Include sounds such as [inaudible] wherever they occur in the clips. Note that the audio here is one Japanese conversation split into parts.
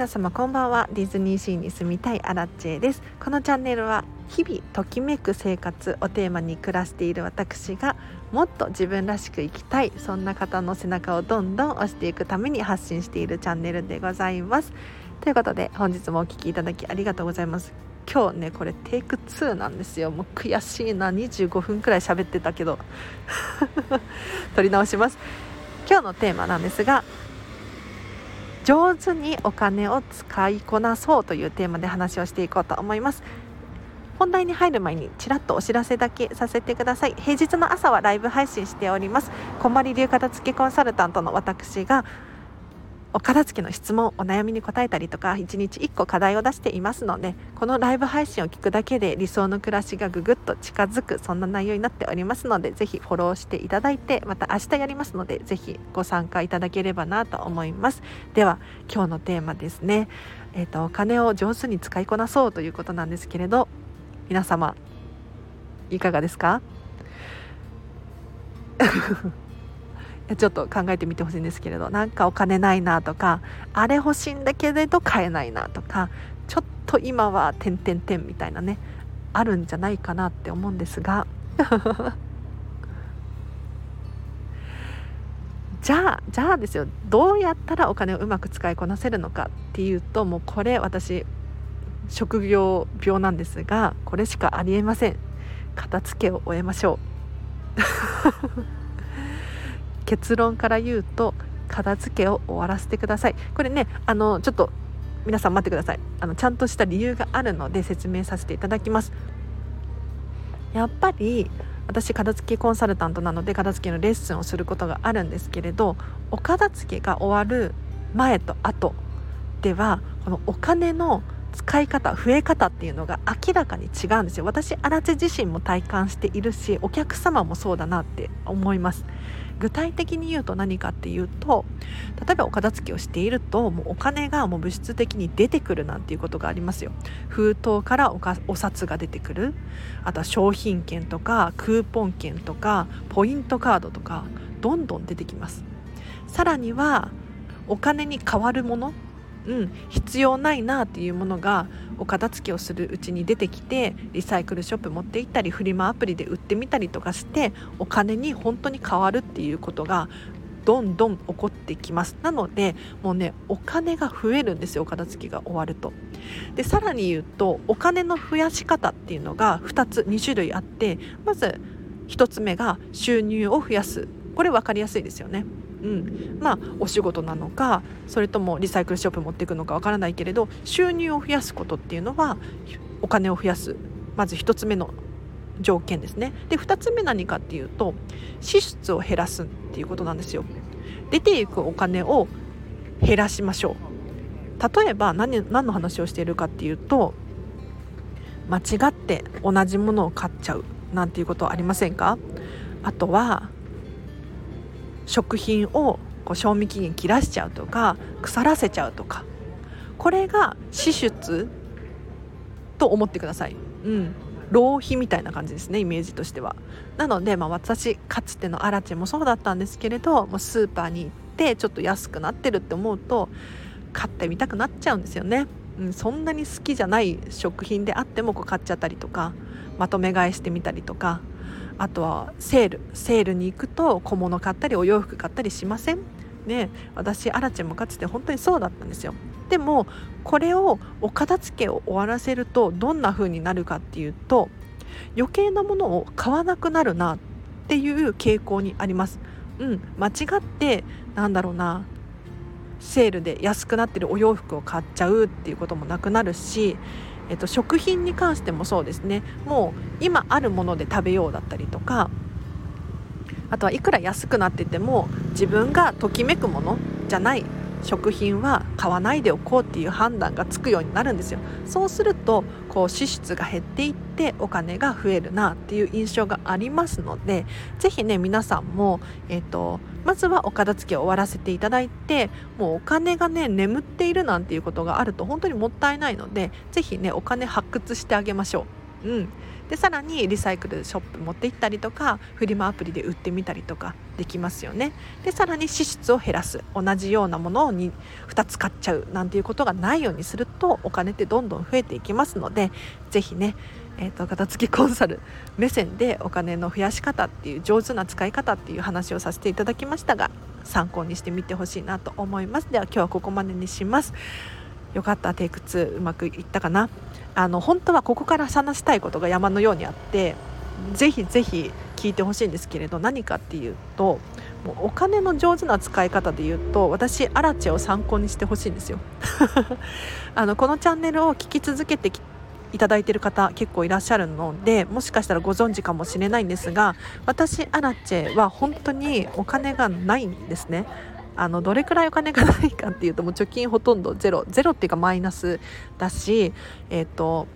皆様こんばんは。ディズニーシーに住みたいアラッチェです。このチャンネルは日々ときめく生活をテーマに暮らしている私がもっと自分らしく生きたいそんな方の背中をどんどん押していくために発信しているチャンネルでございます。ということで本日もお聴きいただきありがとうございます。今日ねこれテイク2なんですよ。もう悔しいな。25分くらい喋ってたけど。[laughs] 撮り直します。今日のテーマなんですが上手にお金を使いこなそうというテーマで話をしていこうと思います。本題に入る前にちらっとお知らせだけさせてください。平日の朝はライブ配信しております。こんまり流片付けコンサルタントの私がお片付けの質問お悩みに答えたりとか1日1個課題を出していますのでこのライブ配信を聞くだけで理想の暮らしがぐぐっと近づくそんな内容になっておりますのでぜひフォローしていただいてまた明日やりますのでぜひご参加いただければなと思います。では今日のテーマですね。えーと、お金を上手に使いこなそうということなんですけれど皆様いかがですか？ちょっと考えてみてほしいんですけれどなんかお金ないなとかあれ欲しいんだけれど買えないなとかちょっと今は点々点みたいなねあるんじゃないかなって思うんですが。[laughs] じゃあじゃあですよ。どうやったらお金をうまく使いこなせるのかっていうともうこれ私職業病なんですがこれしかありえません。片付けを終えましょう。[laughs] 結論から言うと片付けを終わらせてください。これねあのちょっと皆さん待ってください。あのちゃんとした理由があるので説明させていただきます。やっぱり私片付けコンサルタントなので片付けのレッスンをすることがあるんですけれどお片付けが終わる前と後ではこのお金の使い方増え方っていうのが明らかに違うんですよ。私荒地自身も体感しているしお客様もそうだなって思います。具体的に言うと何かっていうと例えばお片付けをしているともうお金がもう物質的に出てくるなんていうことがありますよ。封筒からおお札が出てくる。あとは商品券とかクーポン券とかポイントカードとかどんどん出てきます。さらにはお金に代わるものうん、必要ないなっていうものがお片付けをするうちに出てきてリサイクルショップ持って行ったりフリマアプリで売ってみたりとかしてお金に本当に変わるっていうことがどんどん起こってきます。なのでもうねお金が増えるんですよお片付けが終わると。でさらに言うとお金の増やし方っていうのが2つ2種類あってまず1つ目が収入を増やす。これ分かりやすいですよね。うん、まあお仕事なのかそれともリサイクルショップ持っていくのかわからないけれど収入を増やすことっていうのはお金を増やす。まず1つ目の条件ですね。で2つ目何かっていうと支出を減らすっていうことなんですよ。出ていくお金を減らしましょう。例えば何何の話をしているかっていうと間違って同じものを買っちゃうなんていうことはありませんか？あとは食品をこう賞味期限切らしちゃうとか腐らせちゃうとか。これが支出と思ってください。うん。浪費みたいな感じですねイメージとしては。なので、まあ、私かつてのアラチェもそうだったんですけれどもうスーパーに行ってちょっと安くなってるって思うと買ってみたくなっちゃうんですよね、うん、そんなに好きじゃない食品であってもこう買っちゃったりとかまとめ買いしてみたりとかあとはセールセールに行くと小物買ったりお洋服買ったりしません？ね私アラチェもかつて本当にそうだったんですよ。でもこれをお片付けを終わらせるとどんな風になるかっていうと余計なものを買わなくなるなっていう傾向にあります。うん間違ってなんだろうなセールで安くなってるお洋服を買っちゃうっていうこともなくなるしえっと、食品に関してもそうですね。もう今あるもので食べようだったりとかあとはいくら安くなってても自分がときめくものじゃない食品は買わないでおこうっていう判断がつくようになるんですよそうするとこう支出が減っていってお金が増えるなっていう印象がありますのでぜひね皆さんも、えーと、まずはお片付けを終わらせていただいてもうお金がね眠っているなんていうことがあると本当にもったいないのでぜひねお金発掘してあげましょう。うんでさらにリサイクルショップ持って行ったりとかフリマアプリで売ってみたりとかできますよね。でさらに支出を減らす。同じようなものを 2, 2つ買っちゃうなんていうことがないようにするとお金ってどんどん増えていきますので是非ねえーと、片付きコンサル目線でお金の増やし方っていう上手な使い方っていう話をさせていただきましたが参考にしてみてほしいなと思います。では今日はここまでにします。よかったテイク2うまくいったかな。あの本当はここから話したいことが山のようにあってぜひぜひ聞いてほしいんですけれど何かっていうともうお金の上手な使い方で言うと私アラチェを参考にしてほしいんですよ。[laughs] あのこのチャンネルを聞き続けていただいている方結構いらっしゃるのでもしかしたらご存知かもしれないんですが私アラチェは本当にお金がないんですね。あのどれくらいお金がないかっていうともう貯金ほとんどゼロゼロっていうかマイナスだしえっ、ー、と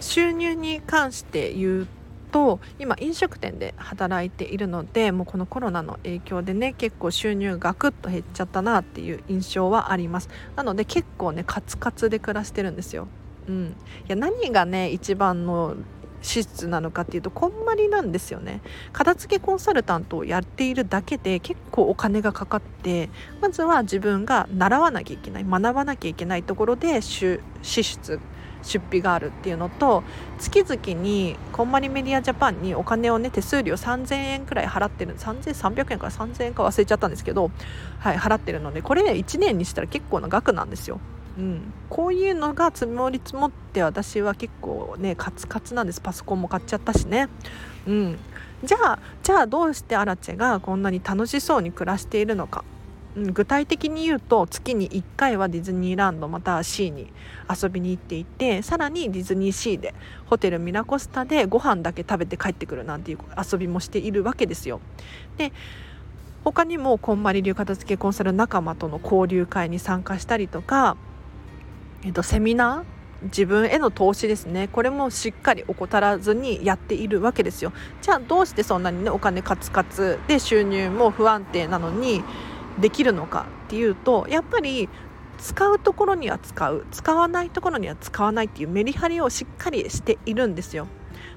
収入に関して言うと今飲食店で働いているのでもうこのコロナの影響でね結構収入がくっと減っちゃったなっていう印象はあります。なので結構ねカツカツで暮らしてるんですよ。うん、いや何がね一番の支出なのかっていうとこんまりなんですよね片付けコンサルタントをやっているだけで結構お金がかかってまずは自分が習わなきゃいけない学ばなきゃいけないところで支出出費があるっていうのと月々にこんまりメディアジャパンにお金をね手数料3000円くらい払ってる3300円から3000円か忘れちゃったんですけど、はい、払ってるのでこれ1年にしたら結構な額なんですよ。うん、こういうのが積もり積もって私は結構ねカツカツなんです。パソコンも買っちゃったしね、うん、じゃあじゃあどうしてアラチェがこんなに楽しそうに暮らしているのか、うん、具体的に言うと月に1回はディズニーランドまたはシーに遊びに行っていてさらにディズニーシーでホテルミラコスタでご飯だけ食べて帰ってくるなんていう遊びもしているわけですよ。で他にもこんまり流片付けコンサル仲間との交流会に参加したりとかえっと、セミナー？自分への投資ですね。これもしっかり怠らずにやっているわけですよ。じゃあどうしてそんなにねお金カツカツで収入も不安定なのにできるのかっていうとやっぱり使うところには使う。使わないところには使わないっていうメリハリをしっかりしているんですよ。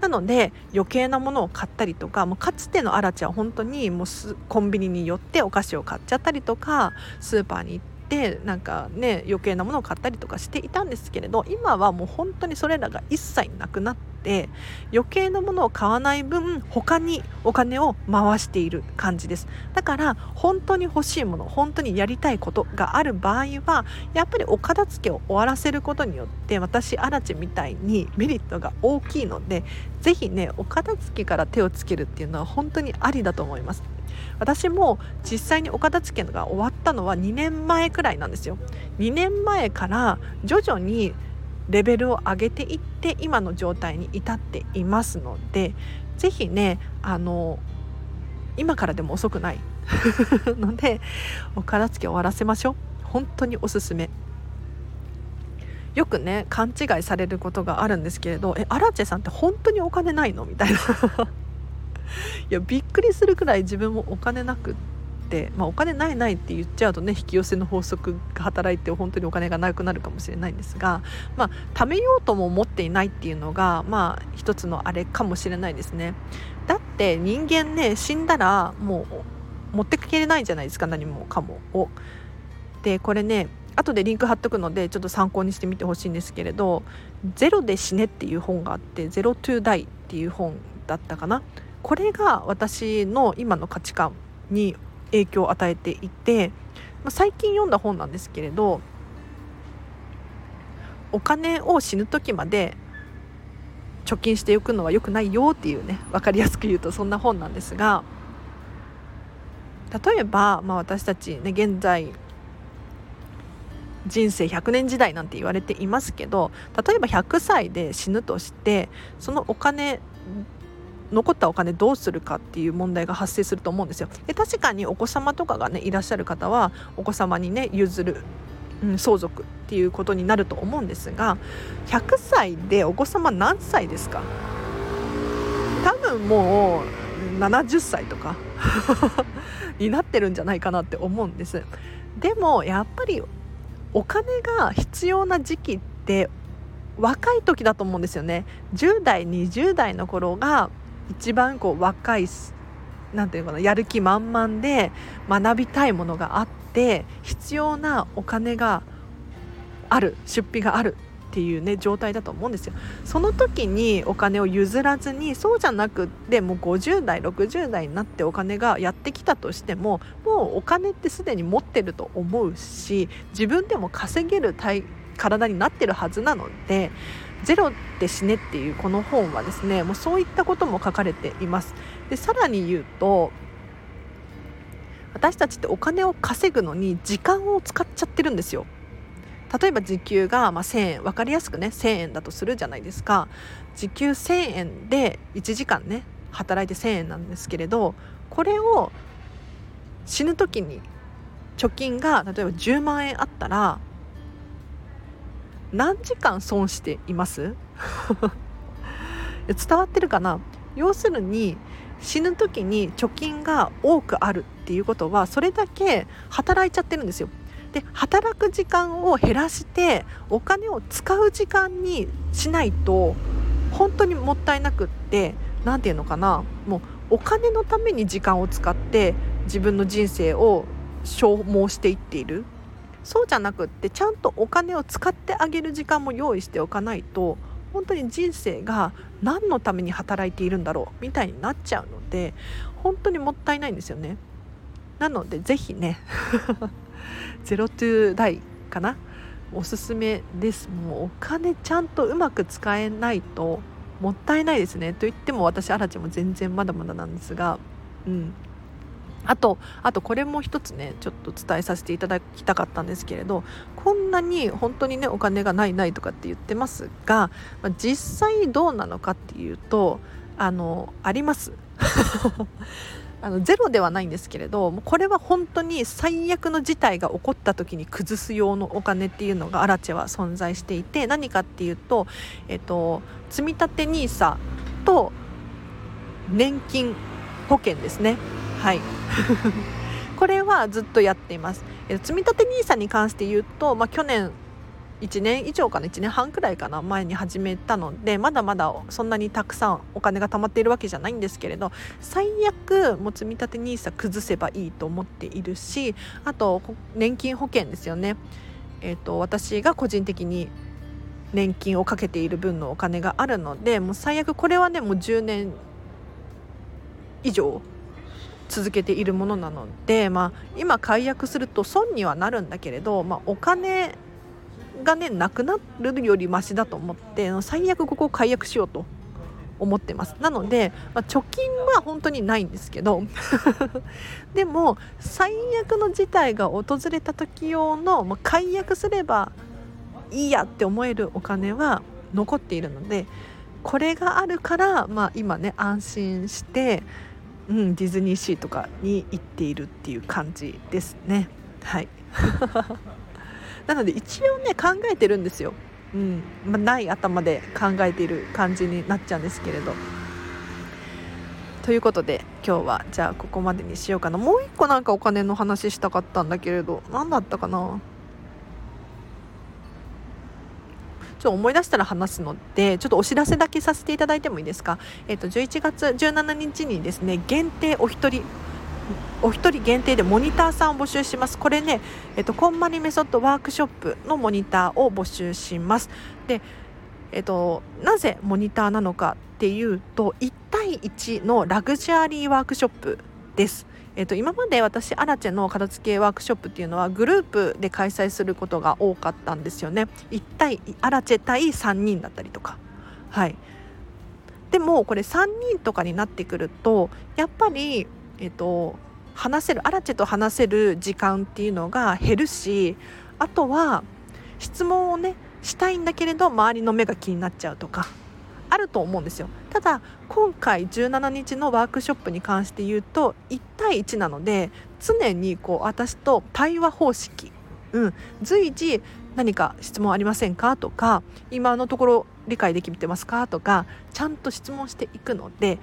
なので余計なものを買ったりとかもうかつてのアラチは本当にもうコンビニに寄ってお菓子を買っちゃったりとかスーパーに行っててなんかね余計なものを買ったりとかしていたんですけれど今はもう本当にそれらが一切なくなって余計なものを買わない分他にお金を回している感じです。だから本当に欲しいもの本当にやりたいことがある場合はやっぱりお片付けを終わらせることによって私アラチみたいにメリットが大きいので是非ねお片付けから手をつけるっていうのは本当にありだと思います。私も実際にお片付けが終わったのは2年前くらいなんですよ。2年前から徐々にレベルを上げていって今の状態に至っていますので是非ねあの今からでも遅くない。[laughs] のでお片付け終わらせましょう。本当におすすめ。よくね勘違いされることがあるんですけれど「えアラチェさんって本当にお金ないの?」みたいな。いやびっくりするくらい自分もお金なくって、まあ、お金ないないって言っちゃうとね引き寄せの法則が働いて本当にお金がなくなるかもしれないんですが、まあ、貯めようとも思っていないっていうのが、まあ、一つのあれかもしれないですね。だって人間ね死んだらもう持ってくけれないじゃないですか何もかもを。でこれね後でリンク貼っとくのでちょっと参考にしてみてほしいんですけれど「ゼロで死ね」っていう本があって「ゼロトゥーダイ」っていう本だったかなこれが私の今の価値観に影響を与えていて、まあ、最近読んだ本なんですけれどお金を死ぬ時まで貯金しておくのは良くないよっていうね分かりやすく言うとそんな本なんですが例えば、まあ、私たちね現在人生100年時代なんて言われていますけど例えば100歳で死ぬとしてそのお金残ったお金どうするかっていう問題が発生すると思うんですよ。で確かにお子様とかがねいらっしゃる方はお子様にね譲る、うん、相続っていうことになると思うんですが100歳でお子様何歳ですか？多分もう70歳とか [laughs] になってるんじゃないかなって思うんです。でもやっぱりお金が必要な時期って若い時だと思うんですよね10代20代の頃が一番こう若いなんていうかなやる気満々で学びたいものがあって必要なお金がある出費があるっていうね状態だと思うんですよ。その時にお金を譲らずにそうじゃなくてもう50代60代になってお金がやってきたとしてももうお金ってすでに持ってると思うし自分でも稼げる体体になってるはずなのでゼロで死ねっていうこの本はですねもうそういったことも書かれています。でさらに言うと私たちってお金を稼ぐのに時間を使っちゃってるんですよ。例えば時給がま1000円分かりやすくね1000円だとするじゃないですか。時給1000円で1時間ね働いて1000円なんですけれどこれを死ぬ時に貯金が例えば10万円あったら何時間損しています？[laughs] 伝わってるかな？要するに死ぬ時に貯金が多くあるっていうことはそれだけ働いちゃってるんですよ。で働く時間を減らしてお金を使う時間にしないと本当にもったいなくって何て言うのかな？もうお金のために時間を使って自分の人生を消耗していっている。そうじゃなくってちゃんとお金を使ってあげる時間も用意しておかないと本当に人生が何のために働いているんだろうみたいになっちゃうので本当にもったいないんですよね。なのでぜひね [laughs] ゼロトゥダイかなおすすめです。もうお金ちゃんとうまく使えないともったいないですね。と言っても私アラチも全然まだまだなんですがうん。あとあとこれも一つねちょっと伝えさせていただきたかったんですけれどこんなに本当にねお金がないないとかって言ってますが、ま、実際どうなのかっていうとあのあります [laughs] あのゼロではないんですけれどこれは本当に最悪の事態が起こった時に崩す用のお金っていうのがアラチェは存在していて何かっていうと、えっと、積立 NISA と年金保険ですね。はい [laughs] これはずっとやっています。え積立 NISA に関して言うと、まあ、去年1年以上かな1年半くらいかな前に始めたのでまだまだそんなにたくさんお金が貯まっているわけじゃないんですけれど最悪もう積み立て NISA 崩せばいいと思っているしあと年金保険ですよね、えーと、私が個人的に年金をかけている分のお金があるのでもう最悪これはねもう10年以上続けているものなので、まあ、今解約すると損にはなるんだけれど、まあ、お金がねなくなるよりマシだと思って最悪ここを解約しようと思ってます。なので、まあ、貯金は本当にないんですけど [laughs] でも最悪の事態が訪れた時用の、まあ、解約すればいいやって思えるお金は残っているのでこれがあるから、まあ、今ね安心して、うん、ディズニーシーとかに行っているっていう感じですね。はい。[laughs] なので一応ね考えてるんですよ、うん。まあ、ない頭で考えている感じになっちゃうんですけれど。ということで今日はじゃあここまでにしようかな。もう一個なんかお金の話したかったんだけれど何だったかな？ちょっと思い出したら話すのでちょっとお知らせだけさせていただいてもいいですか、えーと、11月17日にですね限定お一人お一人限定でモニターさんを募集します。これね、えっと、こんまりメソッドワークショップのモニターを募集します。で、えっと、なぜモニターなのかっていうと1対1のラグジュアリーワークショップです。えっと、今まで私アラチェの片付けワークショップっていうのはグループで開催することが多かったんですよね。1対アラチェ対3人だったりとか。はい。でもこれ3人とかになってくるとやっぱりえっと、話せるアラチェと話せる時間っていうのが減るしあとは質問をねしたいんだけれど周りの目が気になっちゃうとか。あると思うんですよ。ただ今回17日のワークショップに関して言うと1対1なので常にこう私と対話方式、うん、随時何か質問ありませんか？とか今のところ理解できてますか？とかちゃんと質問していくので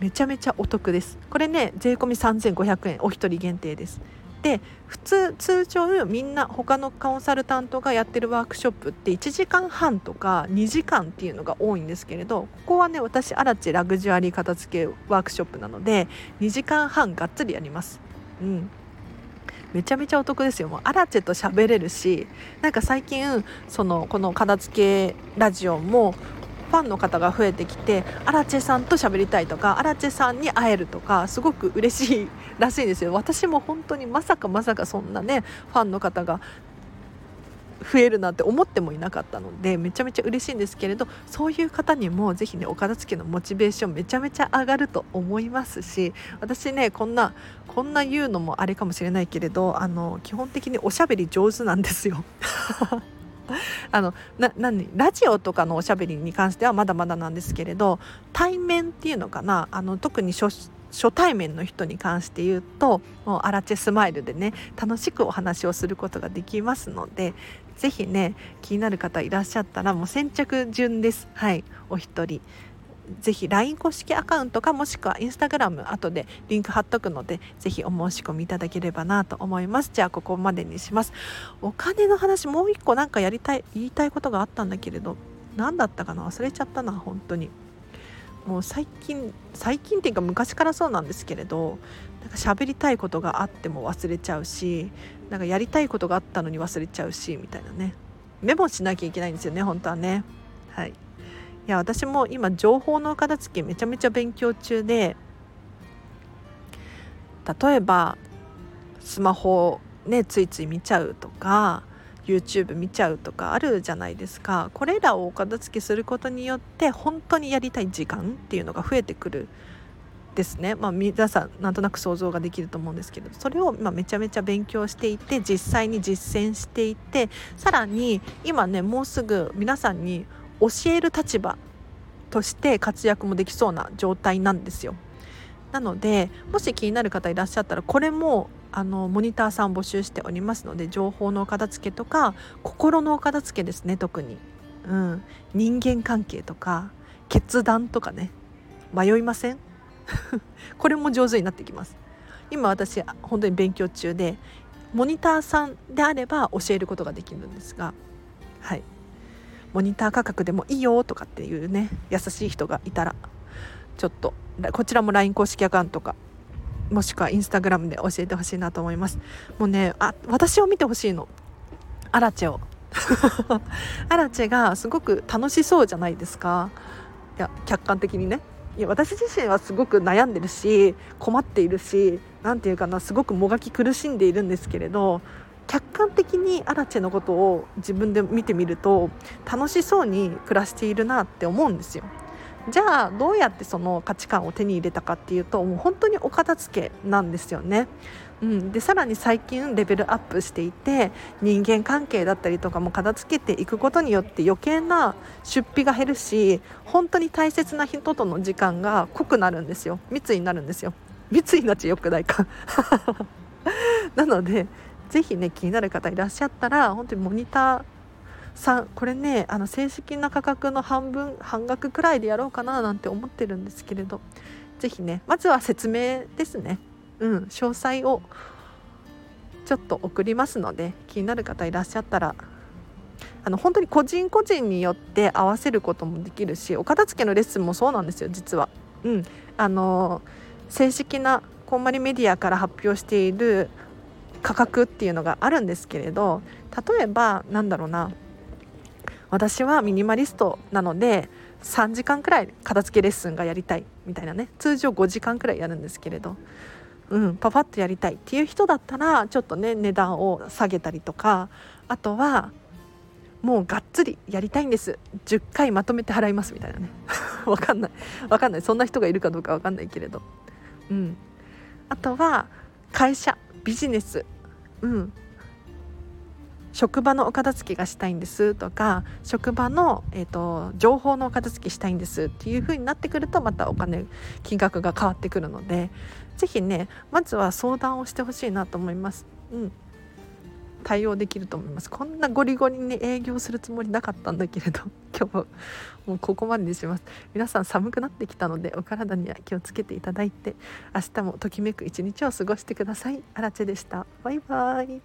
めちゃめちゃお得です。これね税込3500円お一人限定です。で普通通常みんな他のコンサルタントがやってるワークショップって1時間半とか2時間っていうのが多いんですけれどここはね私アラチラグジュアリー片付けワークショップなので2時間半がっつりやります。うんめちゃめちゃお得ですよもうアラチェと喋れるしなんか最近そのこの片付けラジオもファンの方が増えてきてアラチェさんと喋りたいとかアラチェさんに会えるとかすごく嬉しいらしいんですよ私も本当にまさかまさかそんなねファンの方が増えるなんて思ってもいなかったのでめちゃめちゃ嬉しいんですけれどそういう方にもぜひねお片付けのモチベーションめちゃめちゃ上がると思いますし私ねこんなこんな言うのもあれかもしれないけれどあの基本的におしゃべり上手なんですよ。[laughs] あのな何？ラジオとかのおしゃべりに関してはまだまだなんですけれど対面っていうのかな？あの特に初初対面の人に関して言うともうアラチェスマイルでね楽しくお話をすることができますので是非ね気になる方いらっしゃったらもう先着順です。はい。お一人。ぜひ LINE 公式アカウントかもしくは Instagram 後でリンク貼っとくのでぜひお申し込みいただければなと思います。じゃあここまでにします。お金の話もう一個なんかやりたい言いたいことがあったんだけれど何だったかな？忘れちゃったな本当に。もう最近最近っていうか昔からそうなんですけれどなんか喋りたいことがあっても忘れちゃうしなんかやりたいことがあったのに忘れちゃうしみたいなね。メモしなきゃいけないんですよね本当はね。はい。いや私も今情報の片付けめちゃめちゃ勉強中で例えばスマホねついつい見ちゃうとか YouTube 見ちゃうとかあるじゃないですか。これらをお片付けすることによって本当にやりたい時間っていうのが増えてくるですね、まあ、皆さんなんとなく想像ができると思うんですけどそれを今めちゃめちゃ勉強していて実際に実践していてさらに今ねもうすぐ皆さんに教える立場として活躍もできそうな状態なんですよ。なのでもし気になる方いらっしゃったらこれもあのモニターさん募集しておりますので情報のお片付けとか心のお片付けですね特に、うん、人間関係とか決断とかね。迷いません？[laughs] これも上手になってきます。今私本当に勉強中でモニターさんであれば教えることができるんですがはい。モニター価格でもいいよとかっていうね優しい人がいたらちょっとこちらも LINE 公式アカウントかもしくはインスタグラムで教えてほしいなと思います。もうねあ私を見てほしいの。アラチェを。[laughs] アラチェがすごく楽しそうじゃないですか。いや客観的にね。いや私自身はすごく悩んでるし困っているし何て言うかなすごくもがき苦しんでいるんですけれど客観的にアラチェのことを自分で見てみると楽しそうに暮らしているなって思うんですよ。じゃあどうやってその価値観を手に入れたかっていうともう本当にお片付けなんですよね。うん、でさらに最近レベルアップしていて人間関係だったりとかも片付けていくことによって余計な出費が減るし本当に大切な人との時間が濃くなるんですよ密になるんですよ密になっちゃよくないか [laughs] なのでぜひね気になる方いらっしゃったら本当にモニターさんこれねあの正式な価格の半分半額くらいでやろうかななんて思ってるんですけれど是非ねまずは説明ですねうん詳細をちょっと送りますので気になる方いらっしゃったらあの本当に個人個人によって合わせることもできるしお片付けのレッスンもそうなんですよ実は。うん、あの正式なこんまりメディアから発表している価格っていうのがあるんですけれど例えばなんだろうな。私はミニマリストなので3時間くらい片付けレッスンがやりたいみたいなね。通常5時間くらいやるんですけれど、うん、パパッとやりたいっていう人だったらちょっとね値段を下げたりとかあとはもうがっつりやりたいんです。10回まとめて払いますみたいなね。[laughs] わかんない。わかんない。そんな人がいるかどうかわかんないけれど。うん。あとは会社。ビジネス。うん。職場のお片付けがしたいんですとか職場の、えーと、情報のお片付けしたいんですっていう風になってくるとまたお金金額が変わってくるので是非ねまずは相談をしてほしいなと思います。うん。対応できると思います。こんなゴリゴリに営業するつもりなかったんだけれど [laughs] 今日はもうここまでにします。皆さん寒くなってきたのでお体には気をつけていただいて明日もときめく一日を過ごしてください。あらでした。バイバイ。